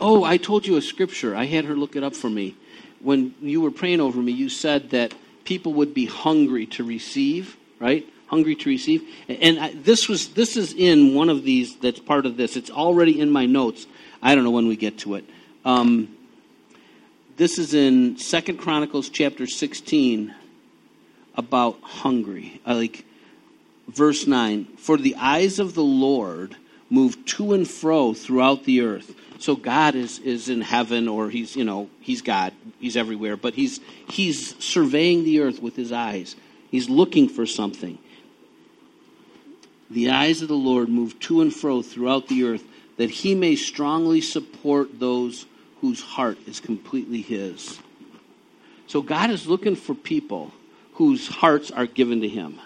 Oh, I told you a scripture. I had her look it up for me. When you were praying over me, you said that people would be hungry to receive, right? Hungry to receive. And I, this was this is in one of these that's part of this. It's already in my notes. I don't know when we get to it. Um, this is in Second Chronicles chapter 16 about hungry. Uh, like verse 9, for the eyes of the Lord move to and fro throughout the earth. So God is, is in heaven or he's, you know, he's God. He's everywhere, but he's he's surveying the earth with his eyes. He's looking for something. The eyes of the Lord move to and fro throughout the earth that he may strongly support those whose heart is completely His. So God is looking for people whose hearts are given to Him.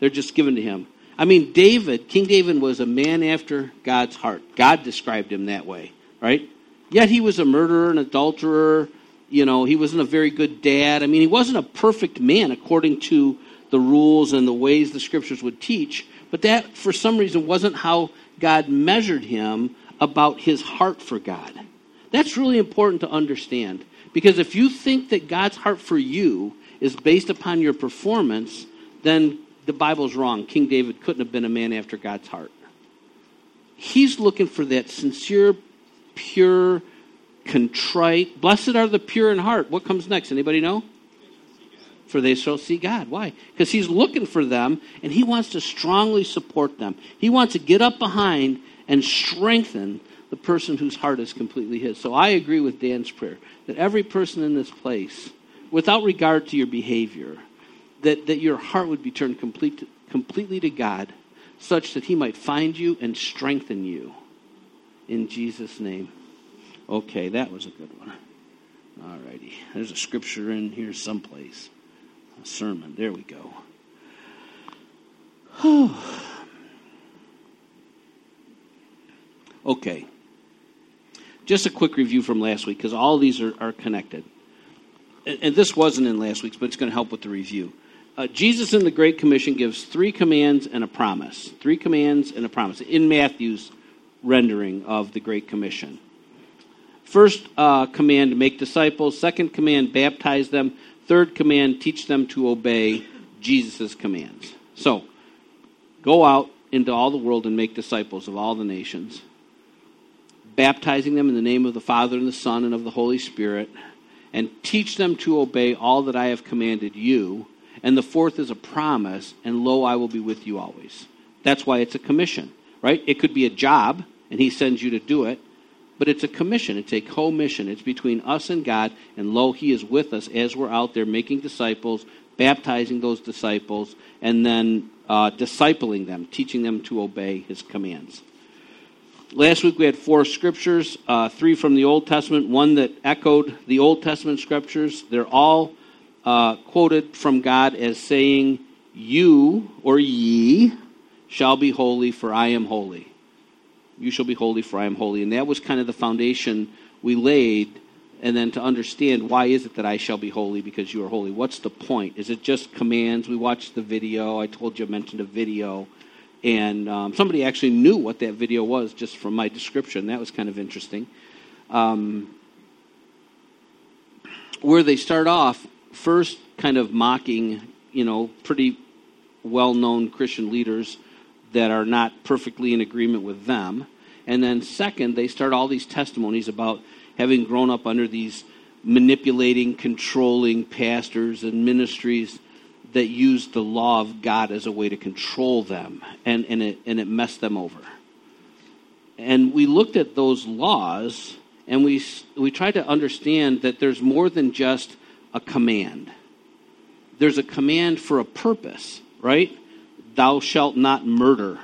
They're just given to Him. I mean, David, King David was a man after God's heart. God described him that way, right? Yet he was a murderer, an adulterer. You know, he wasn't a very good dad. I mean, he wasn't a perfect man according to the rules and the ways the scriptures would teach. But that, for some reason, wasn't how God measured him about his heart for God. That's really important to understand. Because if you think that God's heart for you is based upon your performance, then the Bible's wrong. King David couldn't have been a man after God's heart. He's looking for that sincere, pure, contrite. Blessed are the pure in heart. What comes next? Anybody know? For they shall see God. Why? Because he's looking for them and he wants to strongly support them. He wants to get up behind and strengthen the person whose heart is completely his. So I agree with Dan's prayer that every person in this place, without regard to your behavior, that, that your heart would be turned complete, completely to God, such that he might find you and strengthen you. In Jesus' name. Okay, that was a good one. All righty. There's a scripture in here someplace. A sermon. There we go. okay. Just a quick review from last week because all these are, are connected. And, and, this wasn't in last week's, but it's going to help with the review. Uh, Jesus in the Great Commission gives three commands and a promise. Three commands and a promise in Matthew's rendering of the Great Commission. First uh, command, make disciples. Second command, baptize them. Third command, teach them to obey Jesus' commands. So, go out into all the world and make disciples of all the nations baptizing them in the name of the Father and the Son and of the Holy Spirit, and teach them to obey all that I have commanded you. And the fourth is a promise, and lo, I will be with you always. That's why it's a commission, right? It could be a job, and He sends you to do it, but it's a commission. It's a co-mission. It's between us and God, and lo, He is with us as we're out there making disciples, baptizing those disciples, and then uh, discipling them, teaching them to obey His commands. Last week we had four scriptures, uh, three from the Old Testament, one that echoed the Old Testament scriptures. They're all uh, quoted from God as saying, You or ye shall be holy, for I am holy. You shall be holy, for I am holy. And that was kind of the foundation we laid. And then to understand why is it that I shall be holy because you are holy? What's the point? Is it just commands? We watched the video. I told you I mentioned a video and um, somebody actually knew what that video was just from my description. That was kind of interesting. Um, where they start off, first kind of mocking, you know, pretty well known Christian leaders that are not perfectly in agreement with them. And then, second, they start all these testimonies about having grown up under these manipulating, controlling pastors and ministries that used the law of God as a way to control them, and, and, it, and it messed them over. And we looked at those laws, and we, we tried to understand that there's more than just a command. There's a command for a purpose, right? Thou shalt not murder.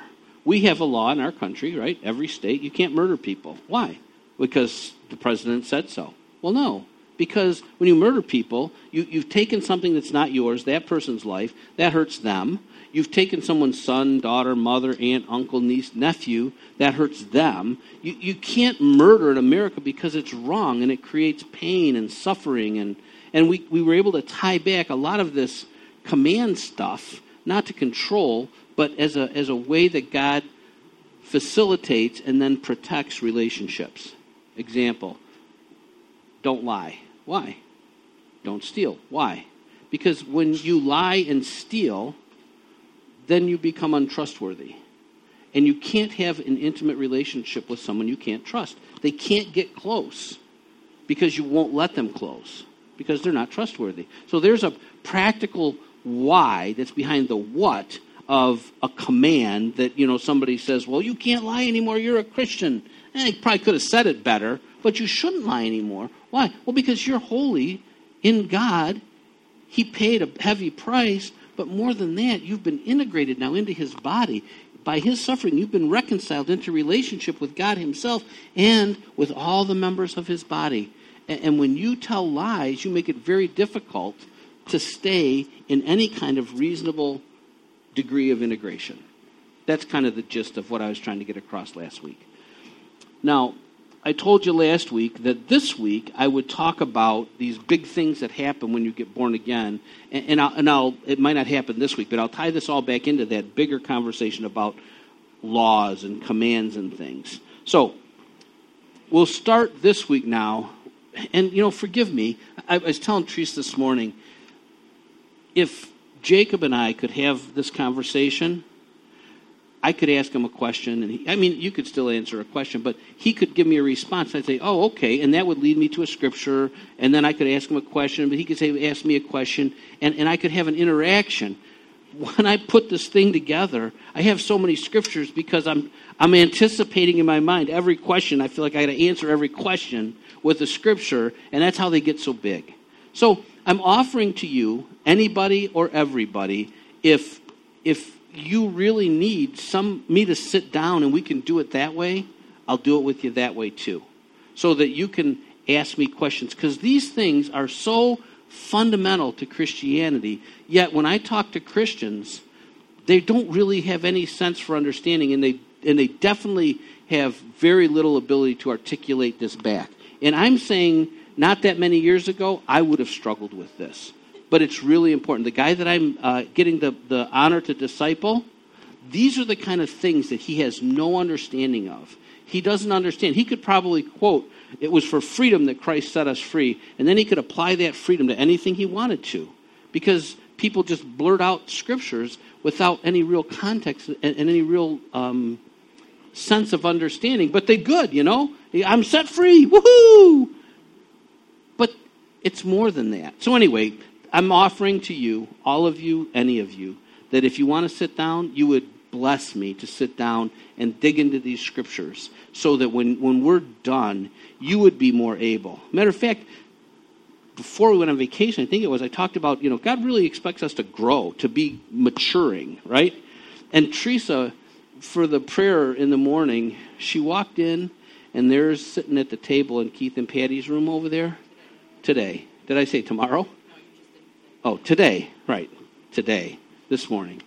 We have a law in our country, right? Every state, you can't murder people. Why? Because the president said so. Well, no. Because when you murder people, you, you've taken something that's not yours, that person's life, that hurts them. You've taken someone's son, daughter, mother, aunt, uncle, niece, nephew, that hurts them. You, you can't murder in America because it's wrong and it creates pain and suffering. And, and we, we were able to tie back a lot of this command stuff, not to control, but as a, as a way that God facilitates and then protects relationships. Example don't lie. Why? Don't steal. Why? Because when you lie and steal, then you become untrustworthy. And you can't have an intimate relationship with someone you can't trust. They can't get close because you won't let them close because they're not trustworthy. So there's a practical why that's behind the what of a command that, you know, somebody says, well, you can't lie anymore, you're a Christian. Eh, you probably could have said it better, but you shouldn't lie anymore. Why? Well, because you're holy in God. He paid a heavy price, but more than that, you've been integrated now into His body. By His suffering, you've been reconciled into relationship with God Himself and with all the members of His body. And when you tell lies, you make it very difficult to stay in any kind of reasonable degree of integration. That's kind of the gist of what I was trying to get across last week. Now, I told you last week that this week I would talk about these big things that happen when you get born again. And, and, I'll, and I'll, it might not happen this week, but I'll tie this all back into that bigger conversation about laws and commands and things. So, we'll start this week now. And, you know, forgive me. I, I was telling Teresa this morning if Jacob and I could have this conversation, I could ask him a question, and he, I mean, you could still answer a question, but he could give me a response. I'd say, "Oh, okay," and that would lead me to a scripture, and then I could ask him a question, but he could say, "Ask me a question," and, and I could have an interaction. When I put this thing together, I have so many scriptures because I'm I'm anticipating in my mind every question. I feel like I got to answer every question with the scripture, and that's how they get so big. So I'm offering to you, anybody or everybody, if if you really need some me to sit down and we can do it that way, I'll do it with you that way too. So that you can ask me questions because these things are so fundamental to Christianity. Yet when I talk to Christians, they don't really have any sense for understanding and they and they definitely have very little ability to articulate this back. And I'm saying not that many years ago, I would have struggled with this but it's really important. The guy that I'm uh, getting the, the honor to disciple, these are the kind of things that he has no understanding of. He doesn't understand. He could probably quote, It was for freedom that Christ set us free. And then he could apply that freedom to anything he wanted to. Because people just blurt out scriptures without any real context and, and any real um, sense of understanding. But they're good, you know? I'm set free. Woohoo! But it's more than that. So, anyway, I'm offering to you, all of you, any of you, that if you want to sit down, you would bless me to sit down and dig into these scriptures so that when, when we're done, you would be more able. Matter of fact, before we went on vacation, I think it was, I talked about, you know, God really expects us to grow, to be maturing, right? And Teresa, for the prayer in the morning, she walked in, and there's sitting at the table in Keith and Patty's room over there today. Did I say tomorrow? Oh, today, right, today, this morning.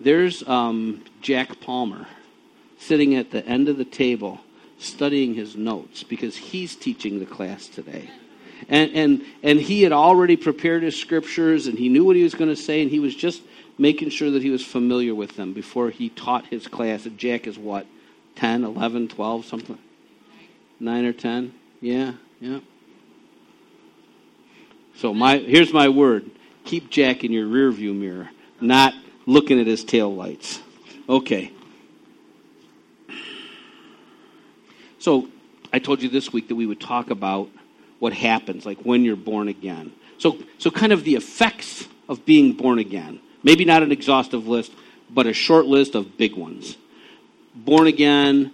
There's um, Jack Palmer sitting at the end of the table studying his notes because he's teaching the class today. And, and, and he had already prepared his scriptures and he knew what he was going to say and he was just making sure that he was familiar with them before he taught his class. And Jack is what, 10, 11, 12, something? 9 or 10? Yeah, yeah. So my here's my word. Keep Jack in your rear view mirror, not looking at his tail lights. Okay. So I told you this week that we would talk about what happens, like when you're born again. So so kind of the effects of being born again. Maybe not an exhaustive list, but a short list of big ones. Born again,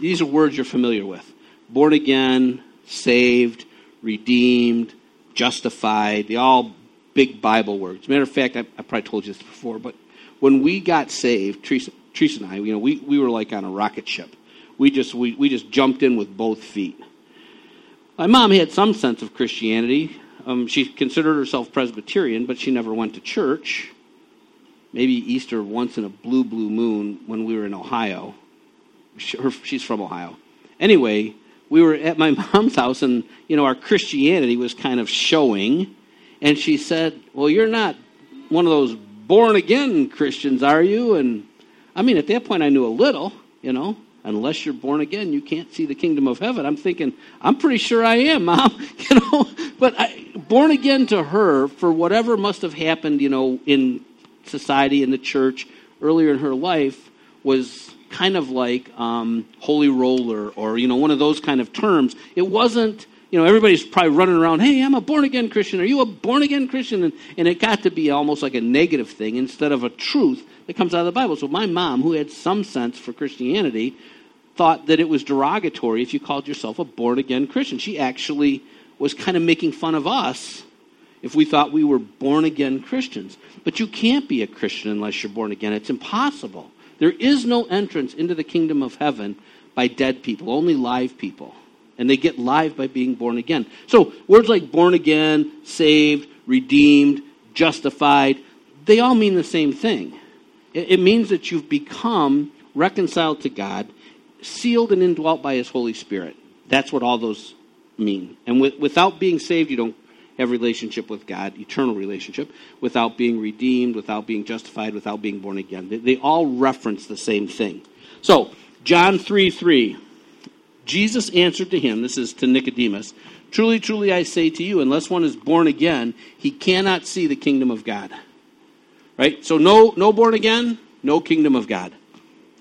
these are words you're familiar with. Born again, saved, redeemed, justified, the all big Bible words. Matter of fact, I, I, probably told you this before, but when we got saved, Teresa, Teresa and I, you know, we, we were like on a rocket ship. We just, we, we just jumped in with both feet. My mom had some sense of Christianity. Um, she considered herself Presbyterian, but she never went to church. Maybe Easter once in a blue, blue moon when we were in Ohio. She, her, she's from Ohio. Anyway, we were at my mom's house and, you know, our Christianity was kind of showing. And she said, Well, you're not one of those born again Christians, are you? And I mean, at that point, I knew a little, you know. Unless you're born again, you can't see the kingdom of heaven. I'm thinking, I'm pretty sure I am, Mom. You know, but I, born again to her for whatever must have happened, you know, in society in the church earlier in her life was kind of like um, holy roller or you know one of those kind of terms. It wasn't you know, everybody's probably running around, hey, I'm a born again Christian. Are you a born again Christian? And, and it got to be almost like a negative thing instead of a truth that comes out of the Bible. So my mom, who had some sense for Christianity, thought that it was derogatory if you called yourself a born again Christian. She actually was kind of making fun of us if we thought we were born again Christians. But you can't be a Christian unless you're born again. It's impossible. There is no entrance into the kingdom of heaven by dead people, only live people and they get live by being born again. So, words like born again, saved, redeemed, justified, they all mean the same thing. It, means that you've become reconciled to God, sealed and indwelt by His Holy Spirit. That's what all those mean. And with, without being saved, you don't have relationship with God, eternal relationship, without being redeemed, without being justified, without being born again. They, they all reference the same thing. So, John 3 3. Jesus answered to him, this is to Nicodemus, Truly, truly, I say to you, unless one is born again, he cannot see the kingdom of God. Right? So, no, no born again, no kingdom of God.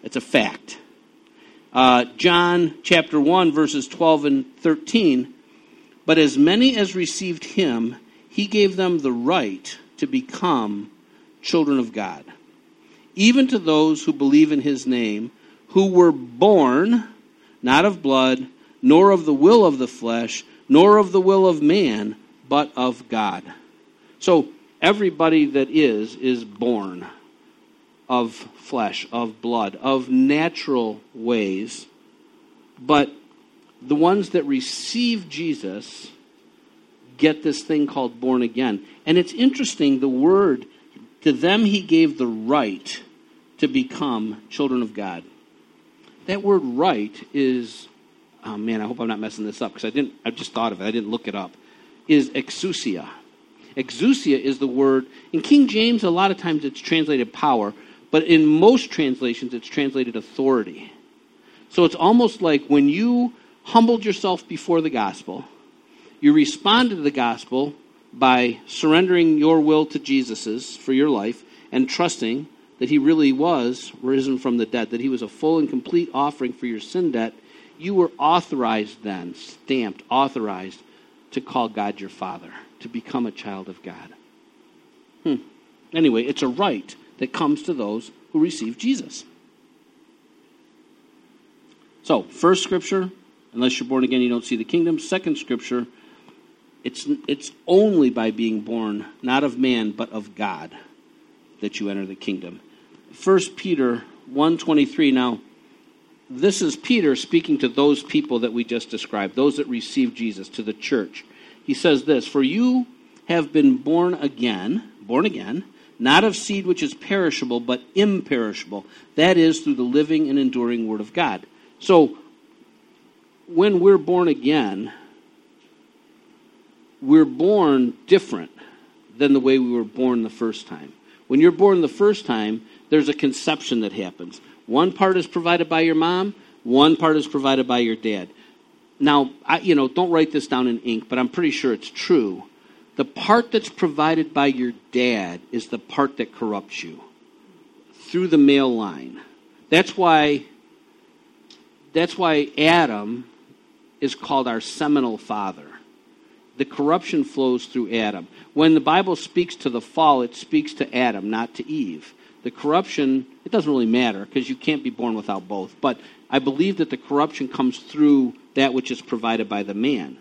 It's a fact. Uh, John chapter 1, verses 12 and 13. But as many as received him, he gave them the right to become children of God, even to those who believe in his name, who were born not of blood, nor of the will of the flesh, nor of the will of man, but of God. So everybody that is, is born of flesh, of blood, of natural ways. But the ones that receive Jesus get this thing called born again. And it's interesting, the word, to them he gave the right to become children of God. That word right is, oh man, I hope I'm not messing this up because I didn't, I just thought of it, I didn't look it up, is exousia. Exousia is the word, in King James, a lot of times it's translated power, but in most translations it's translated authority. So it's almost like when you humbled yourself before the gospel, you responded to the gospel by surrendering your will to Jesus's for your life and trusting that he really was risen from the dead, that he was a full and complete offering for your sin debt, you were authorized then, stamped, authorized to call God your Father, to become a child of God. Hmm. Anyway, it's a right that comes to those who receive Jesus. So, first scripture, unless you're born again, you don't see the kingdom. Second scripture, it's, it's only by being born, not of man, but of God, that you enter the kingdom. 1 Peter 1:23 now this is Peter speaking to those people that we just described, those that received Jesus, to the church. He says this For you have been born again, born again, not of seed which is perishable, but imperishable. That is, through the living and enduring Word of God. So, when we're born again, we're born different than the way we were born the first time. When you're born the first time, there's a conception that happens. One part is provided by your mom, one part is provided by your dad. Now, I, you know, don't write this down in ink, but I'm pretty sure it's true. The part that's provided by your dad is the part that corrupts you through the male line. That's why that's why Adam is called our seminal father. The corruption flows through Adam. When the Bible speaks to the fall, it speaks to Adam, not to Eve the corruption, it doesn't really matter because you can't be born without both. But I believe that the corruption comes through that which is provided by the man.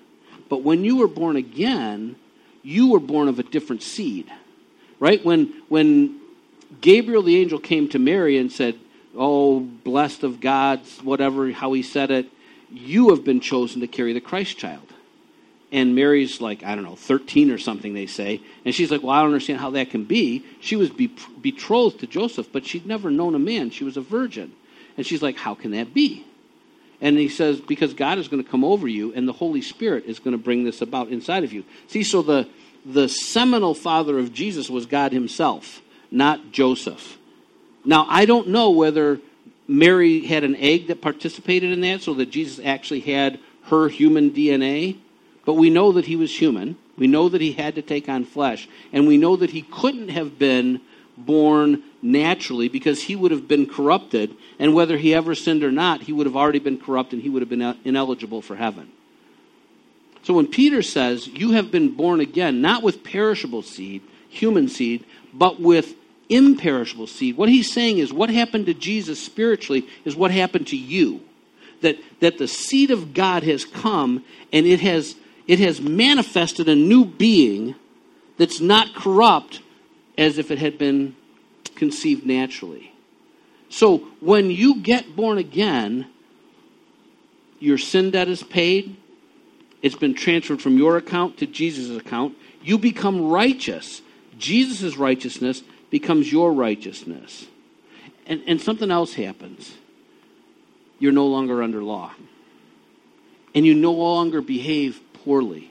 But when you were born again, you were born of a different seed. Right? When when Gabriel the angel came to Mary and said, Oh, blessed of God, whatever, how he said it, you have been chosen to carry the Christ child and Mary's like, I don't know, 13 or something, they say. And she's like, Well, I don't understand how that can be. She was be- betrothed to Joseph, but she'd never known a man. She was a virgin. And she's like, How can that be? And he says, Because God is going to come over you, and the Holy Spirit is going to bring this about inside of you. See, so the, the seminal father of Jesus was God himself, not Joseph. Now, I don't know whether Mary had an egg that participated in that, so that Jesus actually had her human DNA. But we know that he was human. We know that he had to take on flesh. And we know that he couldn't have been born naturally because he would have been corrupted. And whether he ever sinned or not, he would have already been corrupt and he would have been ineligible for heaven. So when Peter says, You have been born again, not with perishable seed, human seed, but with imperishable seed, what he's saying is what happened to Jesus spiritually is what happened to you. That, that the seed of God has come and it has, it has manifested a new being that's not corrupt as if it had been conceived naturally. So when you get born again, your sin debt is paid, it's been transferred from your account to Jesus' account. You become righteous. Jesus' righteousness becomes your righteousness. And, and something else happens. You're no longer under law. And you no longer behave poorly.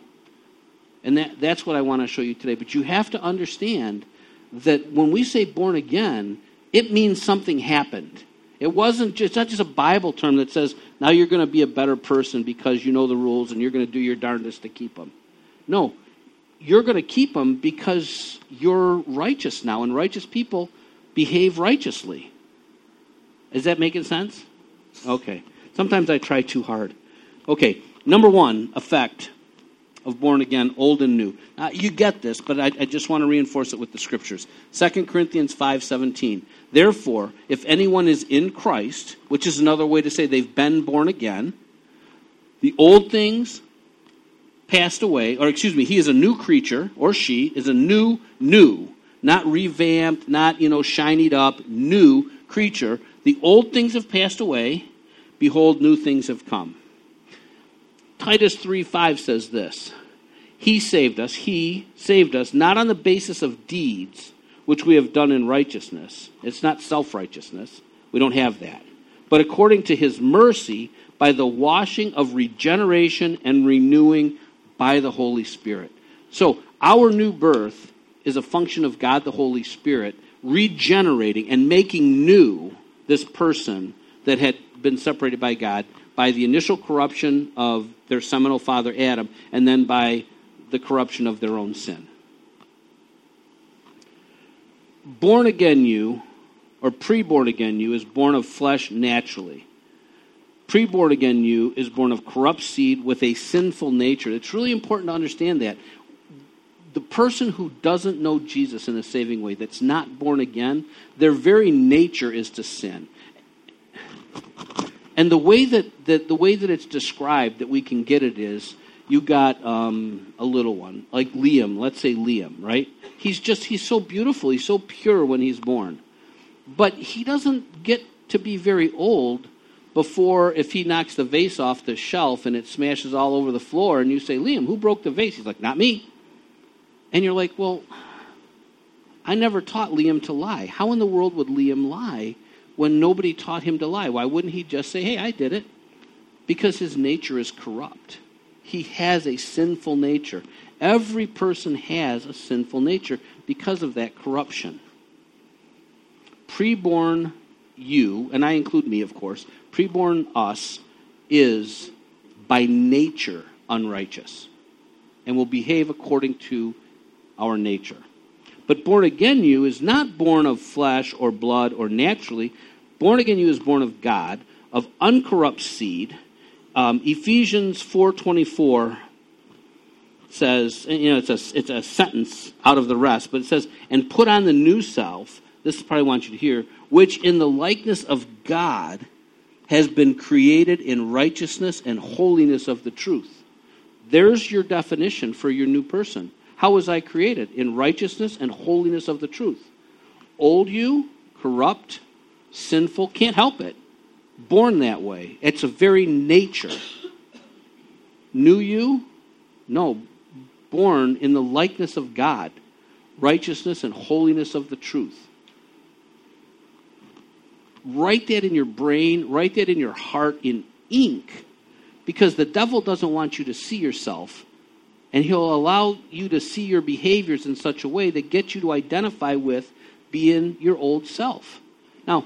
And that, that's what I want to show you today. But you have to understand that when we say born again, it means something happened. It wasn't just, it's not just a Bible term that says, now you're going to be a better person because you know the rules and you're going to do your darndest to keep them. No, you're going to keep them because you're righteous now, and righteous people behave righteously. Is that making sense? Okay. Sometimes I try too hard. Okay, number one effect of born again, old and new. Now, you get this, but I, I just want to reinforce it with the scriptures. 2 Corinthians 5.17. Therefore, if anyone is in Christ, which is another way to say they've been born again, the old things passed away, or excuse me, he is a new creature, or she is a new, new, not revamped, not, you know, shinied up, new creature. The old things have passed away. Behold, new things have come. Titus 3 5 says this He saved us, He saved us, not on the basis of deeds which we have done in righteousness. It's not self righteousness. We don't have that. But according to His mercy, by the washing of regeneration and renewing by the Holy Spirit. So, our new birth is a function of God the Holy Spirit regenerating and making new this person that had been separated by God by the initial corruption of their seminal father Adam, and then by the corruption of their own sin. Born again you, or pre born again you, is born of flesh naturally. Pre born again you is born of corrupt seed with a sinful nature. It's really important to understand that. The person who doesn't know Jesus in a saving way, that's not born again, their very nature is to sin. And the way that, that the way that it's described that we can get it is you got um, a little one like Liam. Let's say Liam, right? He's just he's so beautiful. He's so pure when he's born, but he doesn't get to be very old before if he knocks the vase off the shelf and it smashes all over the floor and you say liam who broke the vase he's like not me and you're like well i never taught liam to lie how in the world would liam lie when nobody taught him to lie? Why wouldn't he just say, hey, I did it? Because his nature is corrupt. He has a sinful nature. Every person has a sinful nature because of that corruption. Preborn you, and I include me, of course, preborn us is by nature unrighteous and will behave according to our nature. But born again you is not born of flesh or blood or naturally. Born again you is born of God, of uncorrupt seed. Um, Ephesians 4.24 says, you know, it's a, it's a sentence out of the rest, but it says, and put on the new self, this is probably want you to hear, which in the likeness of God has been created in righteousness and holiness of the truth. There's your definition for your new person. How was I created? In righteousness and holiness of the truth. Old you, corrupt, sinful, can't help it. Born that way. It's a very nature. New you? No. Born in the likeness of God, righteousness and holiness of the truth. Write that in your brain, write that in your heart in ink, because the devil doesn't want you to see yourself and he'll allow you to see your behaviors in such a way that gets you to identify with being your old self. Now,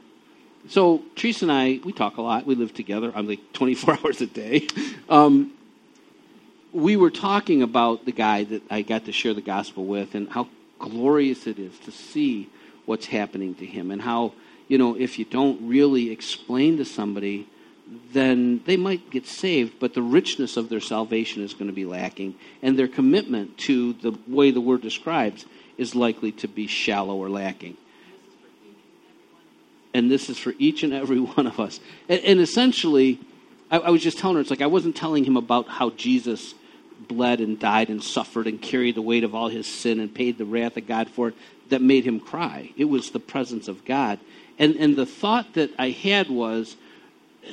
So Teresa and I, we talk a lot. We live together. I'm like 24 hours a day. Um, we were talking about the guy that I got to share the gospel with and how glorious it is to see what's happening to him and how, you know, if you don't really explain to somebody, then they might get saved, but the richness of their salvation is going to be lacking, and their commitment to the way the word describes is likely to be shallow or lacking and this is for each and every one of us. And, and essentially, I, I, was just telling her, it's like I wasn't telling him about how Jesus bled and died and suffered and carried the weight of all his sin and paid the wrath of God for it that made him cry. It was the presence of God. And, and the thought that I had was,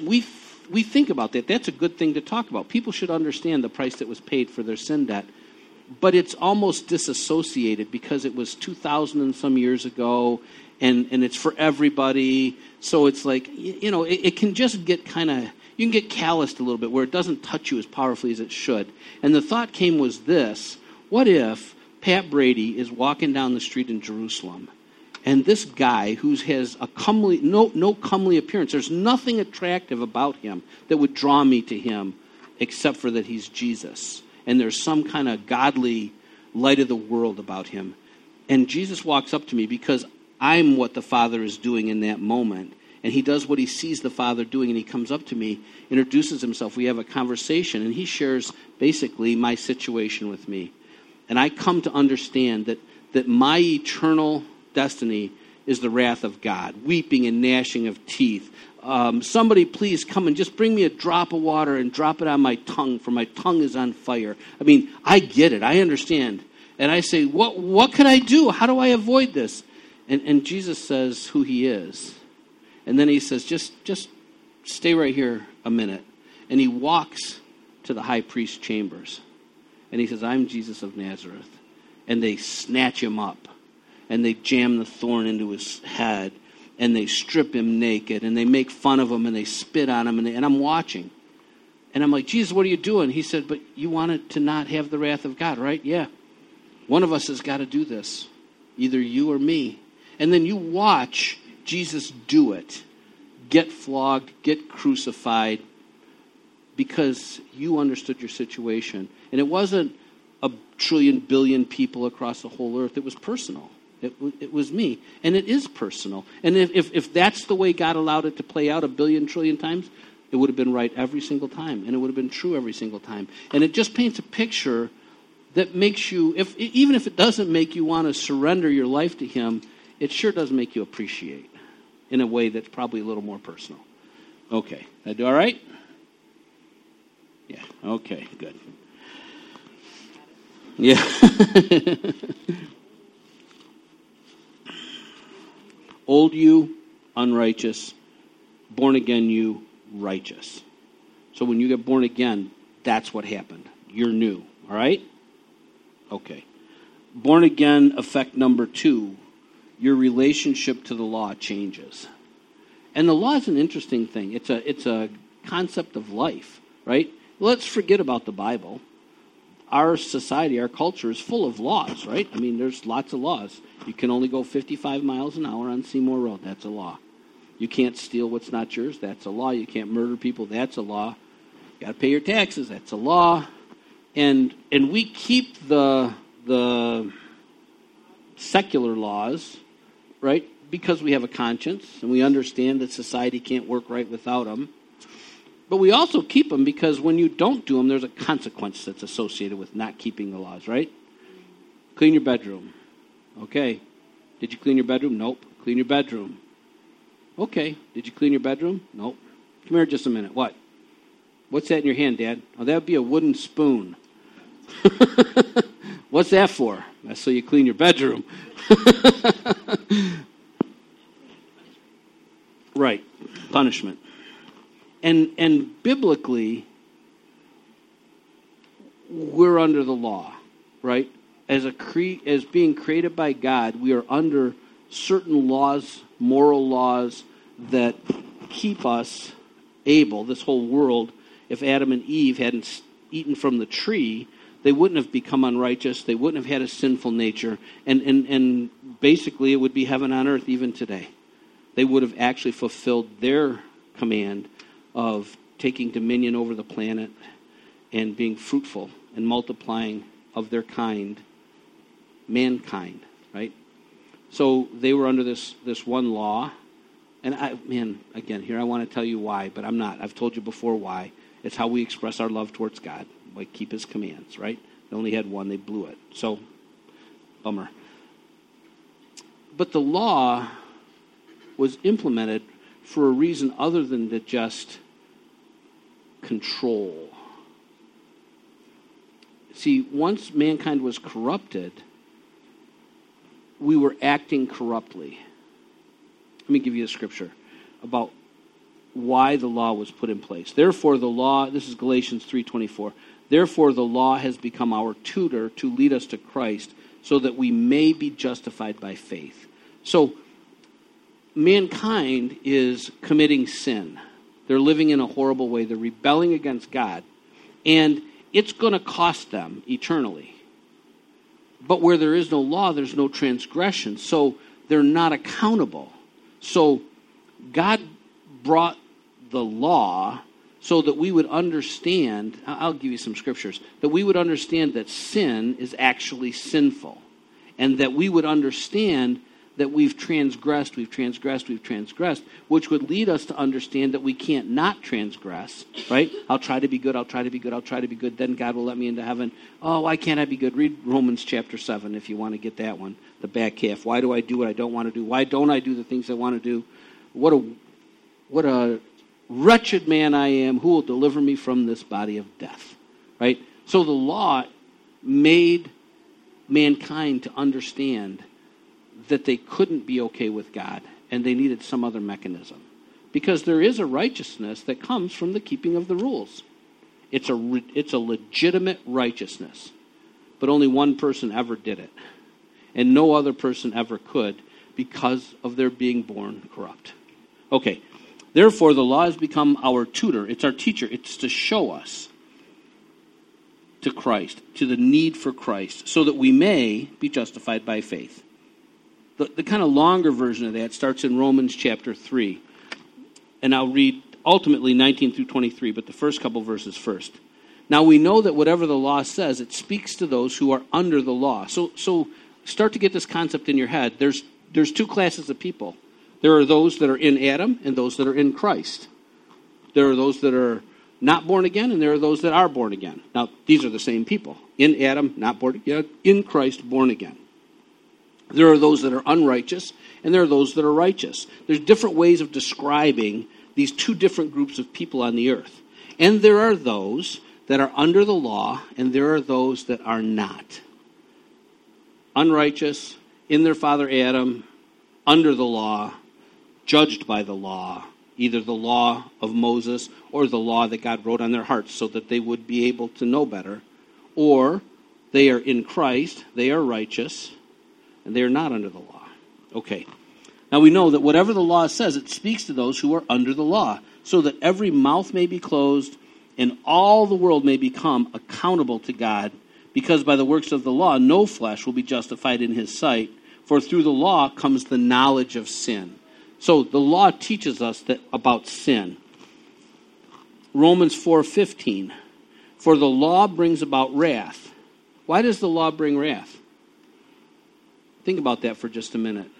we, we think about that. That's a good thing to talk about. People should understand the price that was paid for their sin debt but it's almost disassociated because it was 2000 and some years ago and, and it's for everybody. So it's like, you know, it, it can just get kind of, you can get calloused a little bit where it doesn't touch you as powerfully as it should. And the thought came was this what if Pat Brady is walking down the street in Jerusalem? And this guy who has a comely, no, no comely appearance, there's nothing attractive about him that would draw me to him except for that he's Jesus. And there's some kind of godly light of the world about him. And Jesus walks up to me because I'm what the Father is doing in that moment. And he does what he sees the Father doing, and he comes up to me, introduces himself. We have a conversation, and he shares basically my situation with me. And I come to understand that, that my eternal destiny is the wrath of God, weeping and gnashing of teeth. Um, somebody please come and just bring me a drop of water and drop it on my tongue, for my tongue is on fire. I mean, I get it, I understand. And I say, What, what can I do? How do I avoid this? And, and Jesus says who he is. And then he says, just, just stay right here a minute. And he walks to the high priest's chambers. And he says, I'm Jesus of Nazareth. And they snatch him up. And they jam the thorn into his head. And they strip him naked. And they make fun of him. And they spit on him. And, they, and I'm watching. And I'm like, Jesus, what are you doing? He said, But you wanted to not have the wrath of God, right? Yeah. One of us has got to do this, either you or me and then you watch Jesus do it get flogged, get crucified, because you understood your situation. And it wasn't a trillion billion people across the whole earth, it was personal. It, it was me. And it is personal. And if, if, if that's the way God allowed it to play out a billion trillion times, it would have been right every single time. And it would have been true every single time. And it just paints a picture that makes you, if, even if it doesn't make you want to surrender your life to Him, it sure does make you appreciate in a way that's probably a little more personal. Okay. I do all right? Yeah. Okay. Good. Yeah. Old you, unrighteous. Born again you, righteous. So when you get born again, that's what happened. You're new. All right? Okay. Born again, effect number two your relationship to the law changes. And the law is an interesting thing. It's a, it's a concept of life, right? Let's forget about the Bible. Our society, our culture is full of laws, right? I mean, there's lots of laws. You can only go 55 miles an hour on Seymour Road. That's a law. You can't steal what's not yours. That's a law. You can't murder people. That's a law. You got to pay your taxes. That's a law. And and we keep the the secular laws right? Because we have a conscience and we understand that society can't work right without them. But we also keep them because when you don't do them, there's a consequence that's associated with not keeping the laws, right? Clean your bedroom. Okay. Did you clean your bedroom? Nope. Clean your bedroom. Okay. Did you clean your bedroom? Nope. Come here just a minute. What? What's that in your hand, Dad? Oh, that would be a wooden spoon. What's that for? That's so you clean your bedroom. right, punishment. And and biblically we're under the law, right? as a cre- as being created by God, we are under certain laws, moral laws that keep us able. This whole world, if Adam and Eve hadn't eaten from the tree, they wouldn't have become unrighteous. They wouldn't have had a sinful nature, and and and basically, it would be heaven on earth even today. They would have actually fulfilled their command of taking dominion over the planet and being fruitful and multiplying of their kind, mankind, right? So they were under this, this one law. And I, man, again, here I want to tell you why, but I'm not. I've told you before why. It's how we express our love towards God. Like keep his commands, right? They only had one, they blew it. So, bummer. But the law was implemented for a reason other than to just control. See, once mankind was corrupted, we were acting corruptly. Let me give you a scripture about why the law was put in place. Therefore the law, this is Galatians 3:24. Therefore the law has become our tutor to lead us to Christ so that we may be justified by faith. So mankind is committing sin. They're living in a horrible way. They're rebelling against God. And it's going to cost them eternally. But where there is no law, there's no transgression. So they're not accountable. So God brought the law so that we would understand. I'll give you some scriptures. That we would understand that sin is actually sinful. And that we would understand that we've transgressed, we've transgressed, we've transgressed, which would lead us to understand that we can't not transgress, right? I'll try to be good, I'll try to be good, I'll try to be good, then God will let me into heaven. Oh, why can't I be good? Read Romans chapter 7 if you want to get that one, the back half. Why do I do what I don't want to do? Why don't I do the things I want to do? What a, what a wretched man I am. Who will deliver me from this body of death, right? So the law made mankind to understand that they couldn't be okay with God and they needed some other mechanism. Because there is a righteousness that comes from the keeping of the rules. It's a, it's a legitimate righteousness. But only one person ever did it. And no other person ever could because of their being born corrupt. Okay. Therefore, the law has become our tutor. It's our teacher. It's to show us to Christ, to the need for Christ, so that we may be justified by faith. The, the kind of longer version of that starts in Romans chapter 3. And I'll read ultimately 19 through 23, but the first couple verses first. Now we know that whatever the law says, it speaks to those who are under the law. So, so start to get this concept in your head. There's, there's two classes of people there are those that are in Adam and those that are in Christ. There are those that are not born again, and there are those that are born again. Now, these are the same people. In Adam, not born again. In Christ, born again. There are those that are unrighteous, and there are those that are righteous. There's different ways of describing these two different groups of people on the earth. And there are those that are under the law, and there are those that are not. Unrighteous, in their father Adam, under the law, judged by the law, either the law of Moses or the law that God wrote on their hearts so that they would be able to know better, or they are in Christ, they are righteous, and they are not under the law. Okay. Now we know that whatever the law says, it speaks to those who are under the law, so that every mouth may be closed and all the world may become accountable to God, because by the works of the law no flesh will be justified in his sight, for through the law comes the knowledge of sin. So the law teaches us that about sin. Romans 4:15 For the law brings about wrath. Why does the law bring wrath? Think about that for just a minute.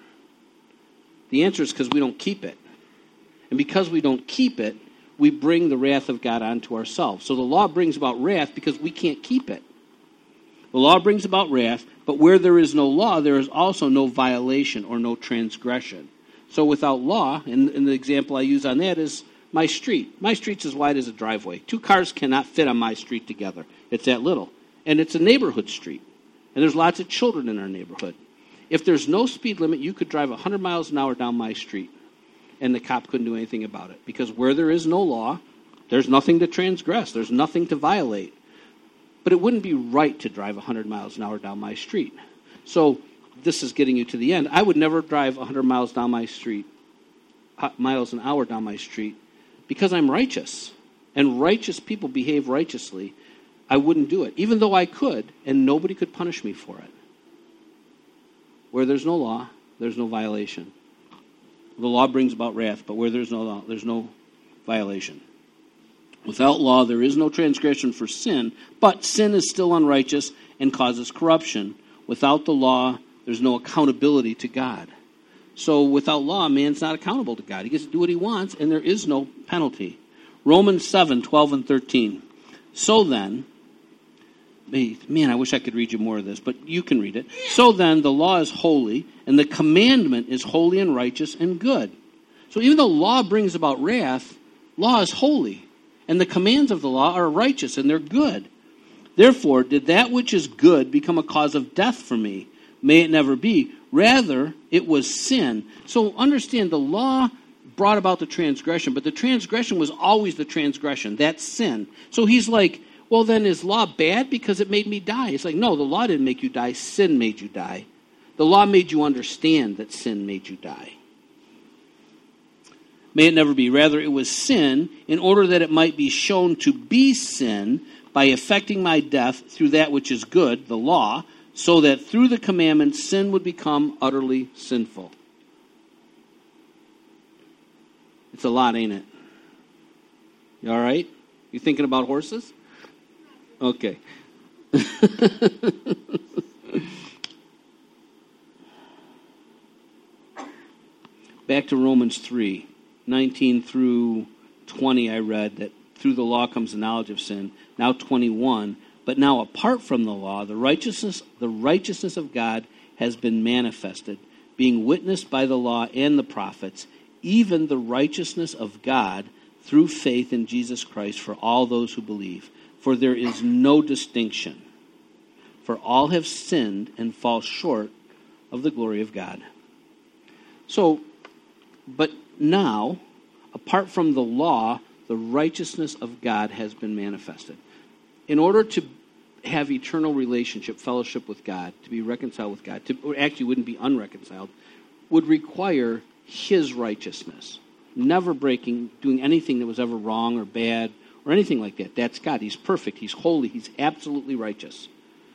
The answer is because we don't keep it. And because we don't keep it, we bring the wrath of God onto ourselves. So the law brings about wrath because we can't keep it. The law brings about wrath, but where there is no law, there is also no violation or no transgression. So without law, and, and the example I use on that is my street. My street's as wide as a driveway. Two cars cannot fit on my street together. It's that little. And it's a neighborhood street. And there's lots of children in our neighborhood. If there's no speed limit, you could drive 100 miles an hour down my street, and the cop couldn't do anything about it. Because where there is no law, there's nothing to transgress, there's nothing to violate. but it wouldn't be right to drive 100 miles an hour down my street. So this is getting you to the end. I would never drive 100 miles down my street, uh, miles an hour down my street, because I'm righteous. And righteous people behave righteously. I wouldn't do it, even though I could, and nobody could punish me for it. Where there's no law, there's no violation. The law brings about wrath, but where there's no law, there's no violation. Without law, there is no transgression for sin, but sin is still unrighteous and causes corruption. Without the law, there's no accountability to God. So without law, man's not accountable to God. He gets to do what he wants, and there is no penalty. Romans 7 12 and 13. So then, man, I wish I could read you more of this, but you can read it. So then, the law is holy, and the commandment is holy and righteous and good. So even though law brings about wrath, law is holy, and the commands of the law are righteous and they're good. Therefore, did that which is good become a cause of death for me? May it never be. Rather, it was sin. So understand the law brought about the transgression, but the transgression was always the transgression. That's sin. So he's like, well, then is law bad because it made me die? It's like, no, the law didn't make you die, sin made you die. The law made you understand that sin made you die. May it never be. Rather, it was sin in order that it might be shown to be sin by effecting my death through that which is good, the law, so that through the commandments sin would become utterly sinful. It's a lot, ain't it? You all right? You thinking about horses? Okay. Back to Romans 3 19 through 20, I read that through the law comes the knowledge of sin. Now 21. But now apart from the law, the righteousness, the righteousness of God has been manifested, being witnessed by the law and the prophets, even the righteousness of God through faith in Jesus Christ for all those who believe for there is no distinction. For all have sinned and fall short of the glory of God. So, but now, apart from the law, the righteousness of God has been manifested. In order to have eternal relationship, fellowship with God, to be reconciled with God, to, actually wouldn't be unreconciled, would require His righteousness. Never breaking, doing anything that was ever wrong or bad or anything like that. That's God. He's perfect. He's holy. He's absolutely righteous.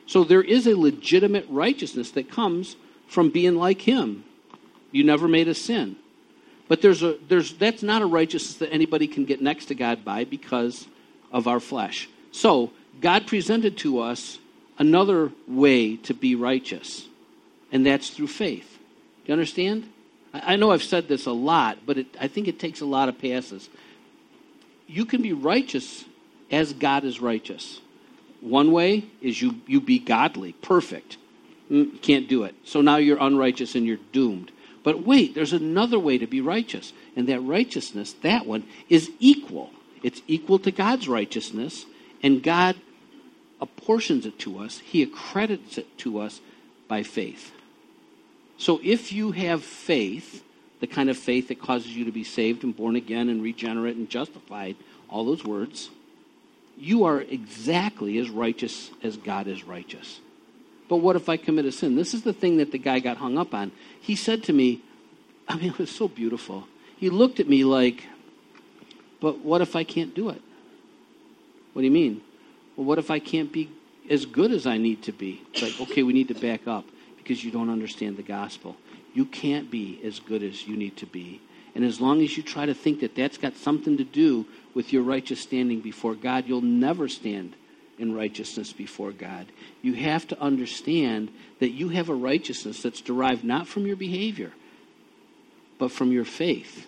So there is a legitimate righteousness that comes from being like Him. You never made a sin. But there's a, there's, that's not a righteousness that anybody can get next to God by because of our flesh. So God presented to us another way to be righteous, and that's through faith. Do you understand? I, know I've said this a lot, but it, I think it takes a lot of passes you can be righteous as God is righteous. One way is you, you be godly, perfect. Mm, can't do it. So now you're unrighteous and you're doomed. But wait, there's another way to be righteous. And that righteousness, that one, is equal. It's equal to God's righteousness, and God apportions it to us, He accredits it to us by faith. So if you have faith, the kind of faith that causes you to be saved and born again and regenerate and justified, all those words, you are exactly as righteous as God is righteous. But what if I commit a sin? This is the thing that the guy got hung up on. He said to me, I mean, it was so beautiful. He looked at me like, but what if I can't do it? What do you mean? Well, what if I can't be as good as I need to be? It's like, okay, we need to back up because you don't understand the gospel. You can't be as good as you need to be. And as long as you try to think that that's got something to do with your righteous standing before God, you'll never stand in righteousness before God. You have to understand that you have a righteousness that's derived not from your behavior, but from your faith.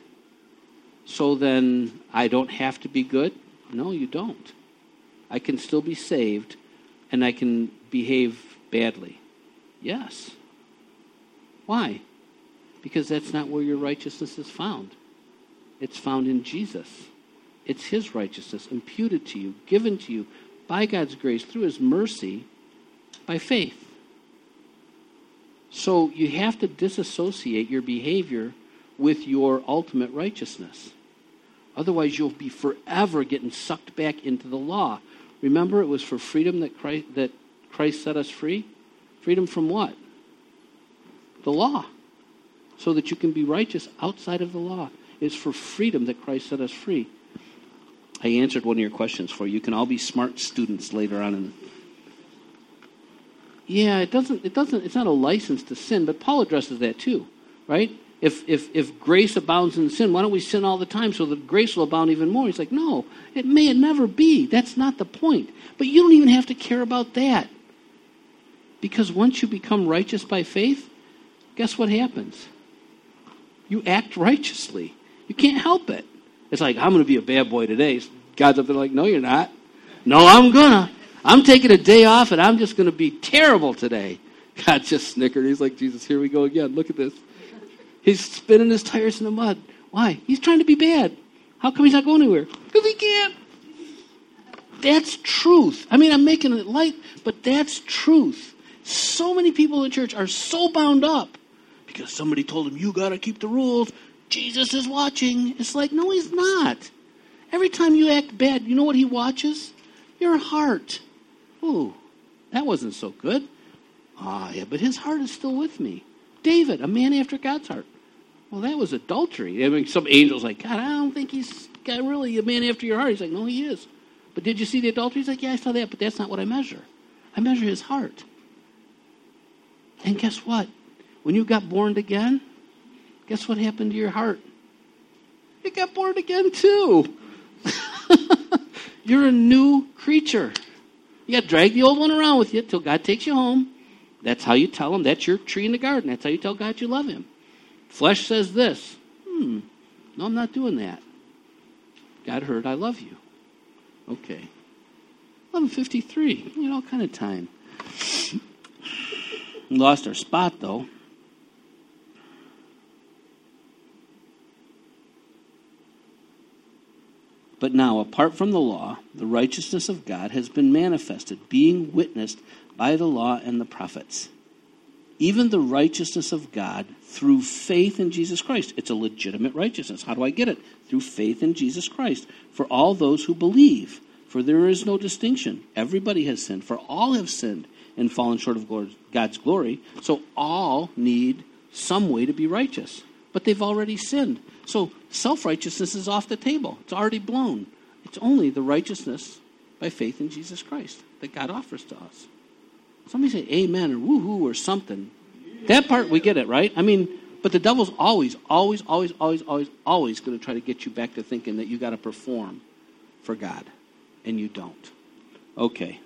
So then, I don't have to be good? No, you don't. I can still be saved and I can behave badly. Yes. Why? Because that's not where your righteousness is found. It's found in Jesus. It's His righteousness imputed to you, given to you by God's grace through His mercy by faith. So you have to disassociate your behavior with your ultimate righteousness. Otherwise, you'll be forever getting sucked back into the law. Remember, it was for freedom that Christ, that Christ set us free? Freedom from what? The law. So that you can be righteous outside of the law. It's for freedom that Christ set us free. I answered one of your questions for you. You can all be smart students later on in yeah, it doesn't it doesn't it's not a license to sin, but Paul addresses that too, right? If if if grace abounds in sin, why don't we sin all the time so that grace will abound even more? He's like, no, it may never be. That's not the point. But you don't even have to care about that. Because once you become righteous by faith, guess what happens? You act righteously. You can't help it. It's like, I'm going to be a bad boy today. God's up there like, no, you're not. No, I'm going to. I'm taking a day off and I'm just going to be terrible today. God just snickered. He's like, Jesus, here we go again. Look at this. He's spinning his tires in the mud. Why? He's trying to be bad. How come he's not going anywhere? Because he can't. That's truth. I mean, I'm making it light, but that's truth. So many people in church are so bound up because somebody told them, you got to keep the rules. Jesus is watching. It's like, no, he's not. Every time you act bad, you know what he watches? Your heart. Ooh, that wasn't so good. Ah, yeah, but his heart is still with me. David, a man after God's heart. Well, that was adultery. I mean, some angel's like, God, I don't think he's got really a man after your heart. He's like, no, he is. But did you see the adultery? He's like, yeah, I saw that, but that's not what I measure. I measure his heart. And guess what? When you got born again, guess what happened to your heart? You got born again too. You're a new creature. You got to drag the old one around with you till God takes you home. That's how you tell him that's your tree in the garden. That's how you tell God you love him. Flesh says this. Hmm, no, I'm not doing that. God heard I love you. Okay. 1153. You know, kind of time. Lost our spot, though. But now, apart from the law, the righteousness of God has been manifested, being witnessed by the law and the prophets. Even the righteousness of God through faith in Jesus Christ. It's a legitimate righteousness. How do I get it? Through faith in Jesus Christ. For all those who believe. For there is no distinction. Everybody has sinned. For all have sinned and fallen short of God's glory. So all need some way to be righteous. But they've already sinned. So self righteousness is off the table, it's already blown. It's only the righteousness by faith in Jesus Christ that God offers to us. Somebody say amen or woohoo or something. That part we get it, right? I mean, but the devil's always, always, always, always, always, always going to try to get you back to thinking that you got to perform for God, and you don't. Okay.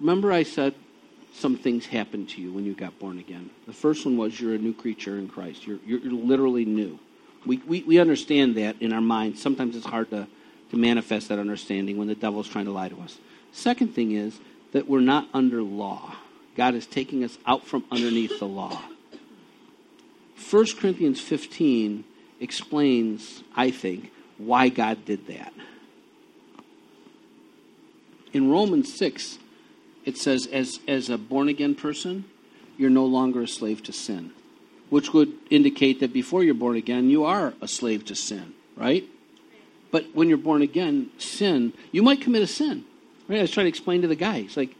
Remember, I said some things happened to you when you got born again. The first one was you're a new creature in Christ. You're, you're, you're literally new. We, we, we understand that in our minds. Sometimes it's hard to, to manifest that understanding when the devil's trying to lie to us. Second thing is that we're not under law. God is taking us out from underneath the law. 1 Corinthians 15 explains, I think, why God did that. In Romans 6, it says, as, as a born again person, you're no longer a slave to sin, which would indicate that before you're born again, you are a slave to sin, right? But when you're born again, sin, you might commit a sin. Right? I was trying to explain to the guy. He's like,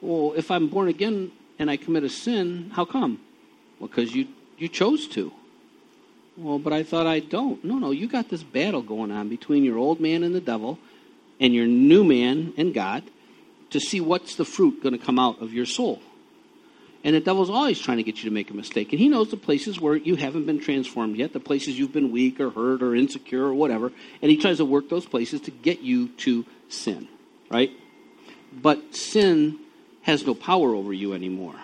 well, if I'm born again and I commit a sin, how come? Well, because you, you chose to. Well, but I thought I don't. No, no, you got this battle going on between your old man and the devil and your new man and God to see what's the fruit going to come out of your soul. And the devil's always trying to get you to make a mistake. And he knows the places where you haven't been transformed yet, the places you've been weak or hurt or insecure or whatever. And he tries to work those places to get you to sin, right? But sin has no power over you anymore.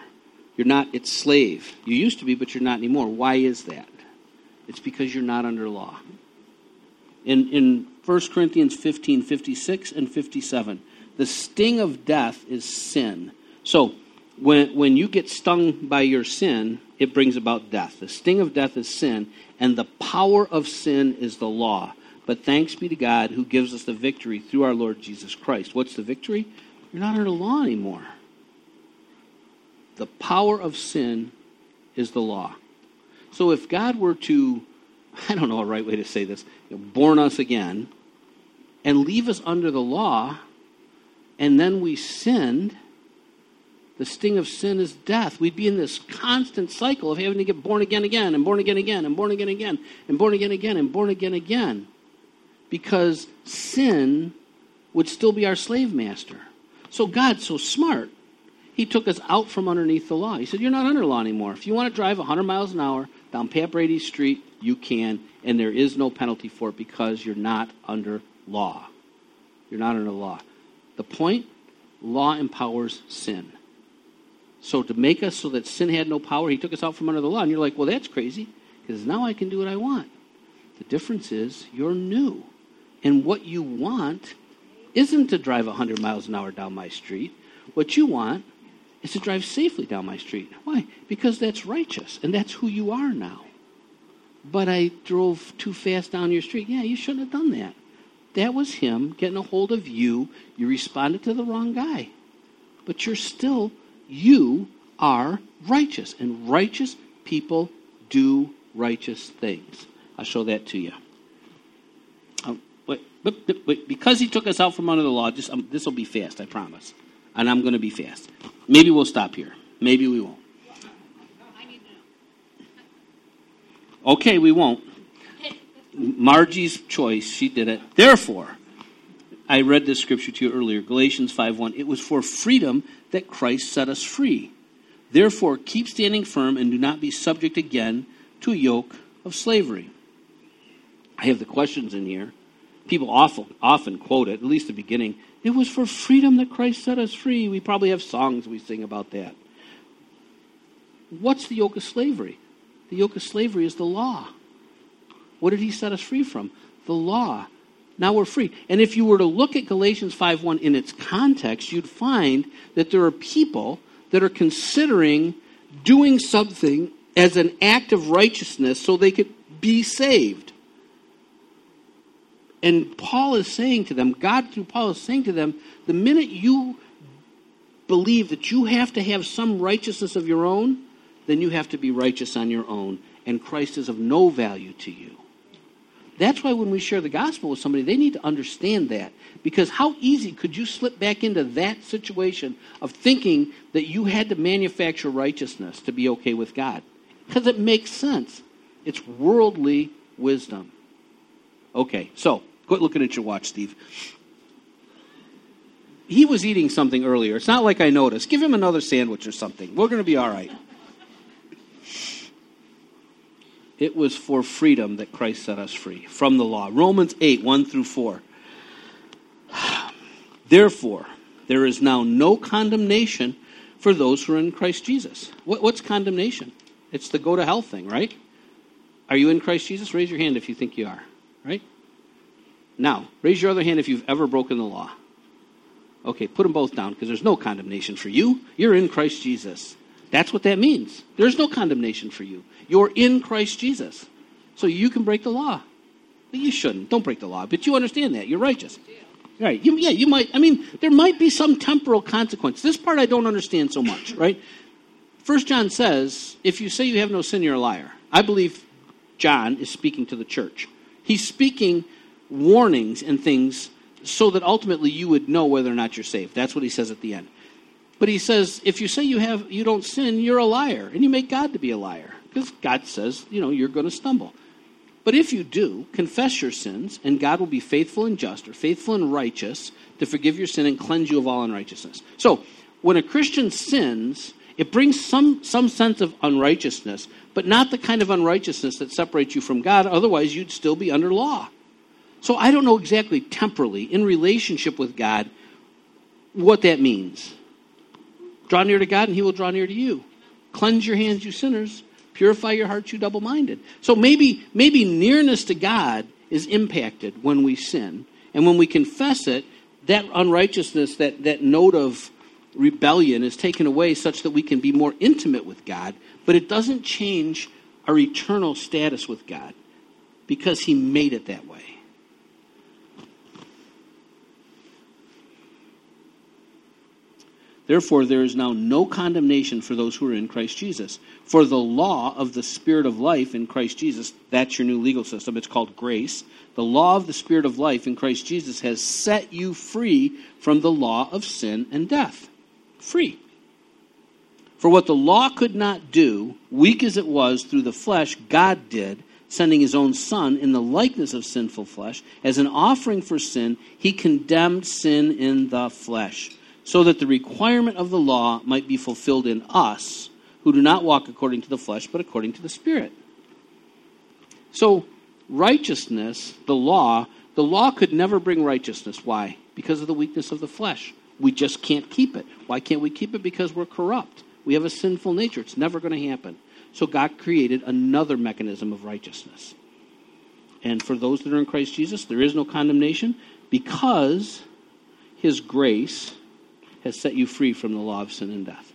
You're not its slave. You used to be, but you're not anymore. Why is that? It's because you're not under law. In, in 1 Corinthians 15, 56 and 57, the sting of death is sin. So, when, when you get stung by your sin, it brings about death. The sting of death is sin, and the power of sin is the law. But thanks be to God who gives us the victory through our Lord Jesus Christ. What's the victory? You're not under law anymore. The power of sin is the law. So if God were to, I don't know a right way to say this, born us again and leave us under the law, and then we sinned, the sting of sin is death. We'd be in this constant cycle of having to get born again again and born again again and born again again and born again again and born again again. Because sin would still be our slave master. So God's so smart. He took us out from underneath the law. He said, You're not under law anymore. If you want to drive 100 miles an hour down Pat Brady Street, you can, and there is no penalty for it because you're not under law. You're not under law. The point law empowers sin. So to make us so that sin had no power, he took us out from under the law. And you're like, well, that's crazy because now I can do what I want. The difference is you're new. And what you want isn't to drive 100 miles an hour down my street. What you want is to drive safely down my street. Why? Because that's righteous and that's who you are now. But I drove too fast down your street. Yeah, you shouldn't have done that. That was him getting a hold of you. You responded to the wrong guy. But you're still you are righteous, and righteous people do righteous things. I'll show that to you. Um, wait, wait, wait, because he took us out from under the law, just, um, this will be fast, I promise. And I'm going to be fast. Maybe we'll stop here. Maybe we won't. Okay, we won't. Margie's choice, she did it. Therefore, I read this scripture to you earlier, Galatians 5:1. It was for freedom that Christ set us free. Therefore, keep standing firm and do not be subject again to a yoke of slavery. I have the questions in here. People often, often quote it, at least the beginning. It was for freedom that Christ set us free. We probably have songs we sing about that. What's the yoke of slavery? The yoke of slavery is the law. What did he set us free from? The law. Now we're free. And if you were to look at Galatians 5:1 in its context, you'd find that there are people that are considering doing something as an act of righteousness so they could be saved. And Paul is saying to them, God through Paul is saying to them, the minute you believe that you have to have some righteousness of your own, then you have to be righteous on your own, and Christ is of no value to you. That's why when we share the gospel with somebody, they need to understand that. Because how easy could you slip back into that situation of thinking that you had to manufacture righteousness to be okay with God? Because it makes sense. It's worldly wisdom. Okay, so quit looking at your watch, Steve. He was eating something earlier. It's not like I noticed. Give him another sandwich or something. We're going to be all right. It was for freedom that Christ set us free from the law. Romans 8, 1 through 4. Therefore, there is now no condemnation for those who are in Christ Jesus. What, what's condemnation? It's the go to hell thing, right? Are you in Christ Jesus? Raise your hand if you think you are, right? Now, raise your other hand if you've ever broken the law. Okay, put them both down because there's no condemnation for you. You're in Christ Jesus. That's what that means. There's no condemnation for you. You're in Christ Jesus. So you can break the law. But you shouldn't. Don't break the law. But you understand that. You're righteous. Right. You, yeah, you might. I mean, there might be some temporal consequence. This part I don't understand so much, right? First John says, if you say you have no sin, you're a liar. I believe John is speaking to the church. He's speaking warnings and things so that ultimately you would know whether or not you're saved. That's what he says at the end. But he says, if you say you have you don't sin, you're a liar, and you make God to be a liar. Because God says, you know, you're going to stumble. But if you do, confess your sins, and God will be faithful and just, or faithful and righteous, to forgive your sin and cleanse you of all unrighteousness. So, when a Christian sins, it brings some, some sense of unrighteousness, but not the kind of unrighteousness that separates you from God. Otherwise, you'd still be under law. So, I don't know exactly temporally, in relationship with God, what that means. Draw near to God, and He will draw near to you. Cleanse your hands, you sinners Purify your hearts, you double minded. So maybe, maybe nearness to God is impacted when we sin. And when we confess it, that unrighteousness, that, that note of rebellion is taken away such that we can be more intimate with God, but it doesn't change our eternal status with God because He made it that way. Therefore, there is now no condemnation for those who are in Christ Jesus. For the law of the Spirit of life in Christ Jesus, that's your new legal system, it's called grace. The law of the Spirit of life in Christ Jesus has set you free from the law of sin and death. Free. For what the law could not do, weak as it was through the flesh, God did, sending his own Son in the likeness of sinful flesh. As an offering for sin, he condemned sin in the flesh so that the requirement of the law might be fulfilled in us who do not walk according to the flesh, but according to the Spirit. So, righteousness, the law, the law could never bring righteousness. Why? Because of the weakness of the flesh. We just can't keep it. Why can't we keep it? Because we're corrupt. We have a sinful nature. It's never going to happen. So, God created another mechanism of righteousness. And for those that are in Christ Jesus, there is no condemnation because His grace has set you free from the law of sin and death.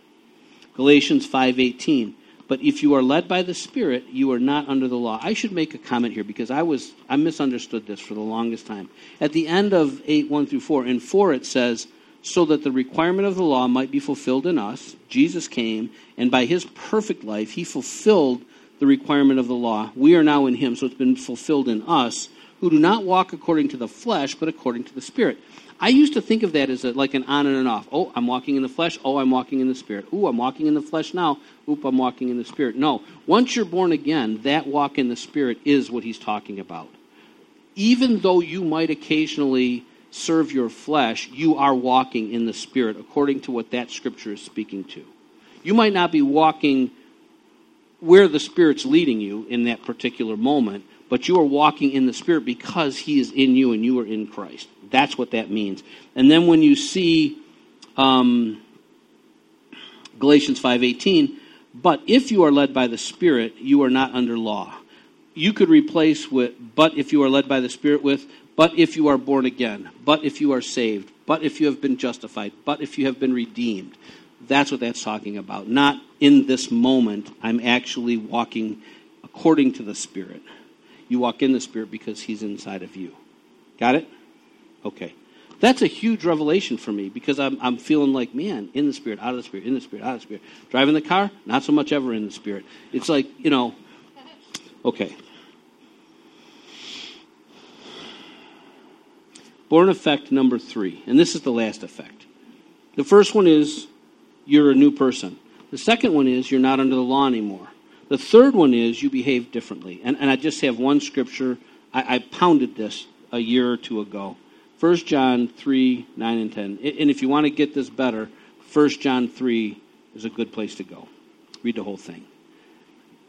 Galatians 5:18 but if you are led by the spirit you are not under the law. I should make a comment here because i was i misunderstood this for the longest time. At the end of 8 1 through 4 in 4 it says so that the requirement of the law might be fulfilled in us jesus came and by his perfect life he fulfilled the requirement of the law. We are now in him so it's been fulfilled in us who do not walk according to the flesh but according to the spirit I used to think of that as a, like an on and an off. Oh, I'm walking in the flesh. Oh, I'm walking in the spirit. Oh, I'm walking in the flesh now. Oop, I'm walking in the spirit. No. Once you're born again, that walk in the spirit is what he's talking about. Even though you might occasionally serve your flesh, you are walking in the spirit according to what that scripture is speaking to. You might not be walking where the spirit's leading you in that particular moment, but you are walking in the spirit because he is in you and you are in Christ. That's what that means. And then when you see um, Galatians 5:18, but if you are led by the Spirit, you are not under law. You could replace with but if you are led by the Spirit with but if you are born again, but if you are saved, but if you have been justified, but if you have been redeemed. That's what that's talking about. Not in this moment, I'm actually walking according to the Spirit. You walk in the Spirit because He's inside of you. Got it? Okay. That's a huge revelation for me because I'm, I'm feeling like, man, in the spirit, out of the spirit, in the spirit, out of the spirit. Driving the car, not so much ever in the spirit. It's like, you know, okay. Born effect number three, and this is the last effect. The first one is you're a new person. The second one is you're not under the law anymore. The third one is you behave differently. And, and I just have one scripture. I, I pounded this a year or two ago. 1 John 3, 9 and 10. And if you want to get this better, 1 John 3 is a good place to go. Read the whole thing.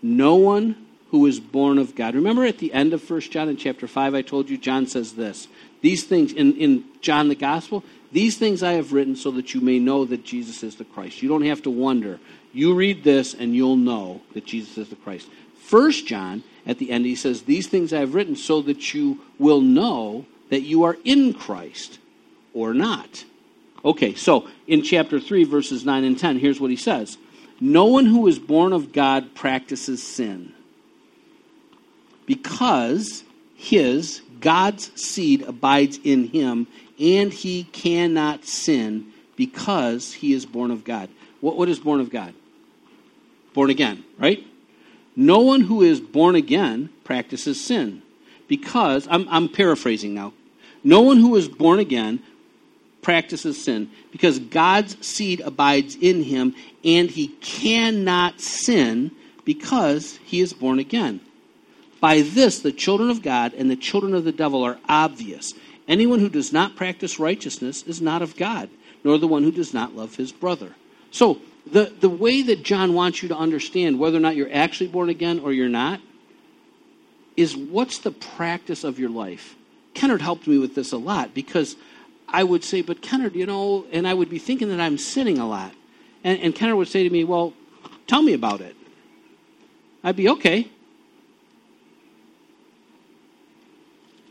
No one who is born of God. Remember at the end of 1 John in chapter 5, I told you, John says this. These things, in, in John the Gospel, these things I have written so that you may know that Jesus is the Christ. You don't have to wonder. You read this and you'll know that Jesus is the Christ. First John, at the end, he says, These things I have written so that you will know that you are in Christ or not. Okay, so in chapter 3, verses 9 and 10, here's what he says No one who is born of God practices sin because his, God's seed abides in him, and he cannot sin because he is born of God. What, what is born of God? Born again, right? No one who is born again practices sin because, I'm, I'm paraphrasing now, no one who is born again practices sin because God's seed abides in him and he cannot sin because he is born again. By this, the children of God and the children of the devil are obvious. Anyone who does not practice righteousness is not of God, nor the one who does not love his brother. So, the, the way that John wants you to understand whether or not you're actually born again or you're not is what's the practice of your life? Kennard helped me with this a lot because I would say, but Kennard, you know, and I would be thinking that I'm sinning a lot. And, and Kennard would say to me, well, tell me about it. I'd be okay.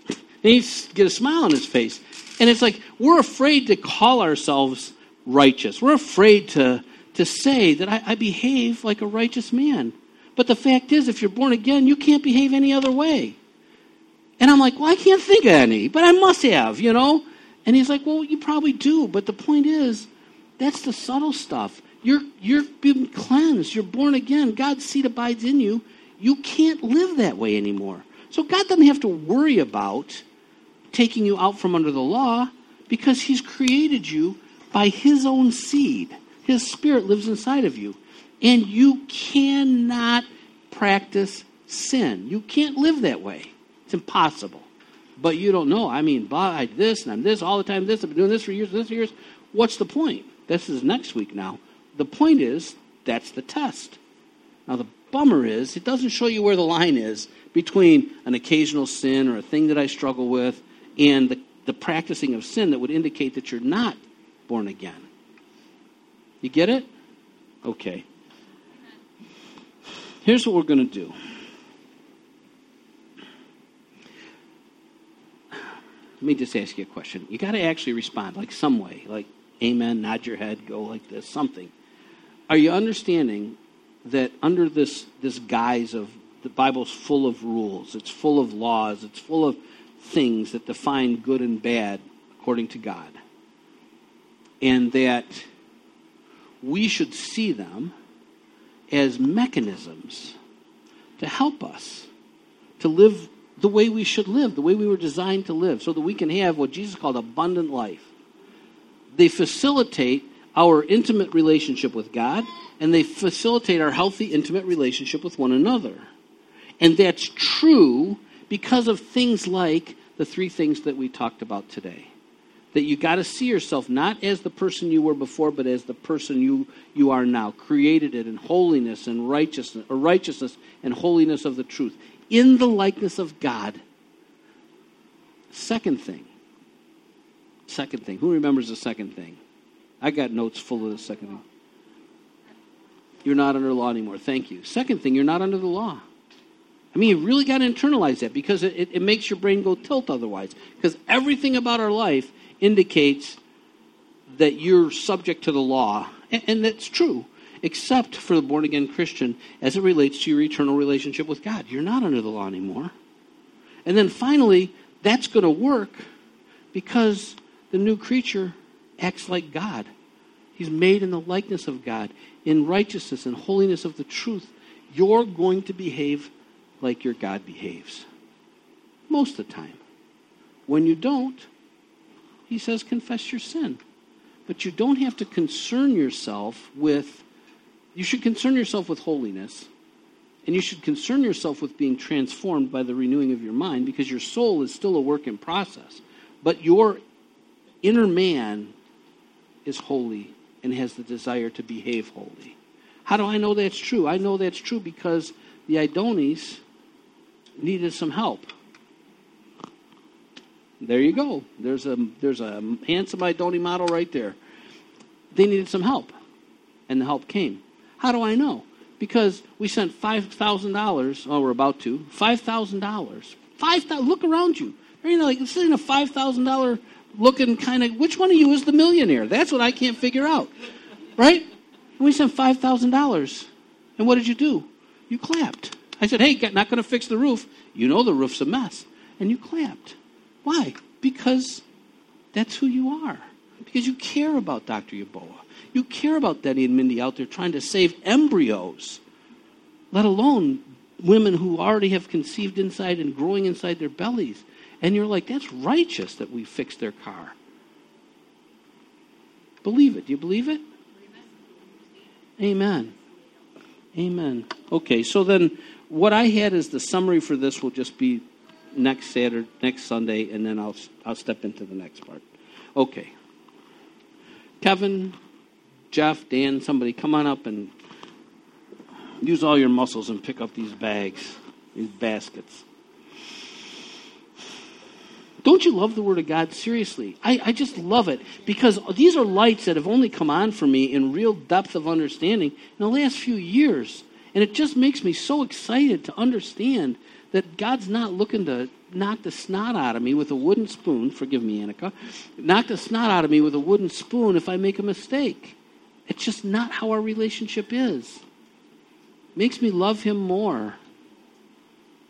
And he'd get a smile on his face. And it's like, we're afraid to call ourselves righteous. We're afraid to, to say that I, I behave like a righteous man. But the fact is, if you're born again, you can't behave any other way. And I'm like, well, I can't think of any, but I must have, you know? And he's like, well, you probably do. But the point is, That's the subtle stuff. You're, you're been cleansed. You're born again. God's seed abides in you. You can't live that way anymore. So God doesn't have to worry about taking you out from under the law because He's created you by His own seed. His Spirit lives inside of you. And you cannot practice sin. You can't live that way. It's impossible. But you don't know. I mean, by this and I'm this all the time, this, I've been doing this for years, this for years. What's the point? This is next week now. The point is, that's the test. Now, the bummer is, it doesn't show you where the line is between an occasional sin or a thing that I struggle with and the, the practicing of sin that would indicate that you're not born again. You get it? Okay. Here's what we're going to do. Let me just ask you a question. You got to actually respond, like some way, like amen, nod your head, go like this, something. Are you understanding that under this, this guise of the Bible's full of rules, it's full of laws, it's full of things that define good and bad according to God, and that we should see them as mechanisms to help us to live the way we should live, the way we were designed to live, so that we can have what Jesus called abundant life. They facilitate our intimate relationship with God, and they facilitate our healthy, intimate relationship with one another. And that's true because of things like the three things that we talked about today. That you got to see yourself not as the person you were before, but as the person you, you are now, created it in holiness and righteousness, or uh, righteousness and holiness of the truth, in the likeness of God. Second thing. Second thing. Who remembers the second thing? I got notes full of the second thing. You're not under law anymore. Thank you. Second thing, you're not under the law. I mean, you really got to internalize that because it, it makes your brain go tilt otherwise. Because everything about our life indicates that you're subject to the law. And, and that's true, except for the born again Christian as it relates to your eternal relationship with God. You're not under the law anymore. And then finally, that's going to work because the new creature acts like God. He's made in the likeness of God, in righteousness and holiness of the truth. You're going to behave like your God behaves. Most of the time. When you don't, he says, confess your sin. But you don't have to concern yourself with, you should concern yourself with holiness. And you should concern yourself with being transformed by the renewing of your mind because your soul is still a work in process. But your inner man is holy and has the desire to behave holy. How do I know that's true? I know that's true because the Idonis needed some help. There you go. There's a there's a handsome Idoni model right there. They needed some help, and the help came. How do I know? Because we sent five thousand dollars. Oh, we're about to five thousand dollars. Five thousand. Look around you. You know, like this isn't a five thousand dollar looking kind of. Which one of you is the millionaire? That's what I can't figure out, right? And we sent five thousand dollars, and what did you do? You clapped. I said, hey, not going to fix the roof. You know the roof's a mess. And you clapped. Why? Because that's who you are. Because you care about Dr. Yaboa. You care about Denny and Mindy out there trying to save embryos, let alone women who already have conceived inside and growing inside their bellies. And you're like, that's righteous that we fixed their car. Believe it. Do you believe it? Amen. Amen. Okay, so then what I had is the summary for this will just be next Saturday, next Sunday, and then I'll I'll step into the next part. Okay. Kevin, Jeff, Dan, somebody come on up and use all your muscles and pick up these bags, these baskets. Don't you love the Word of God? Seriously. I, I just love it because these are lights that have only come on for me in real depth of understanding in the last few years. And it just makes me so excited to understand that God's not looking to knock the snot out of me with a wooden spoon. Forgive me, Annika. Knock the snot out of me with a wooden spoon if I make a mistake. It's just not how our relationship is. It makes me love him more.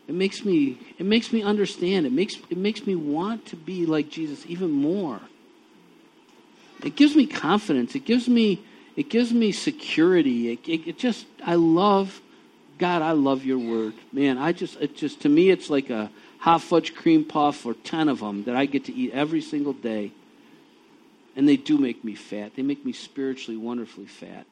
It makes me it makes me understand. It makes it makes me want to be like Jesus even more. It gives me confidence. It gives me it gives me security. It, it, it just I love God. I love your word, man. I just it just to me it's like a hot fudge cream puff or ten of them that I get to eat every single day. And they do make me fat. They make me spiritually wonderfully fat.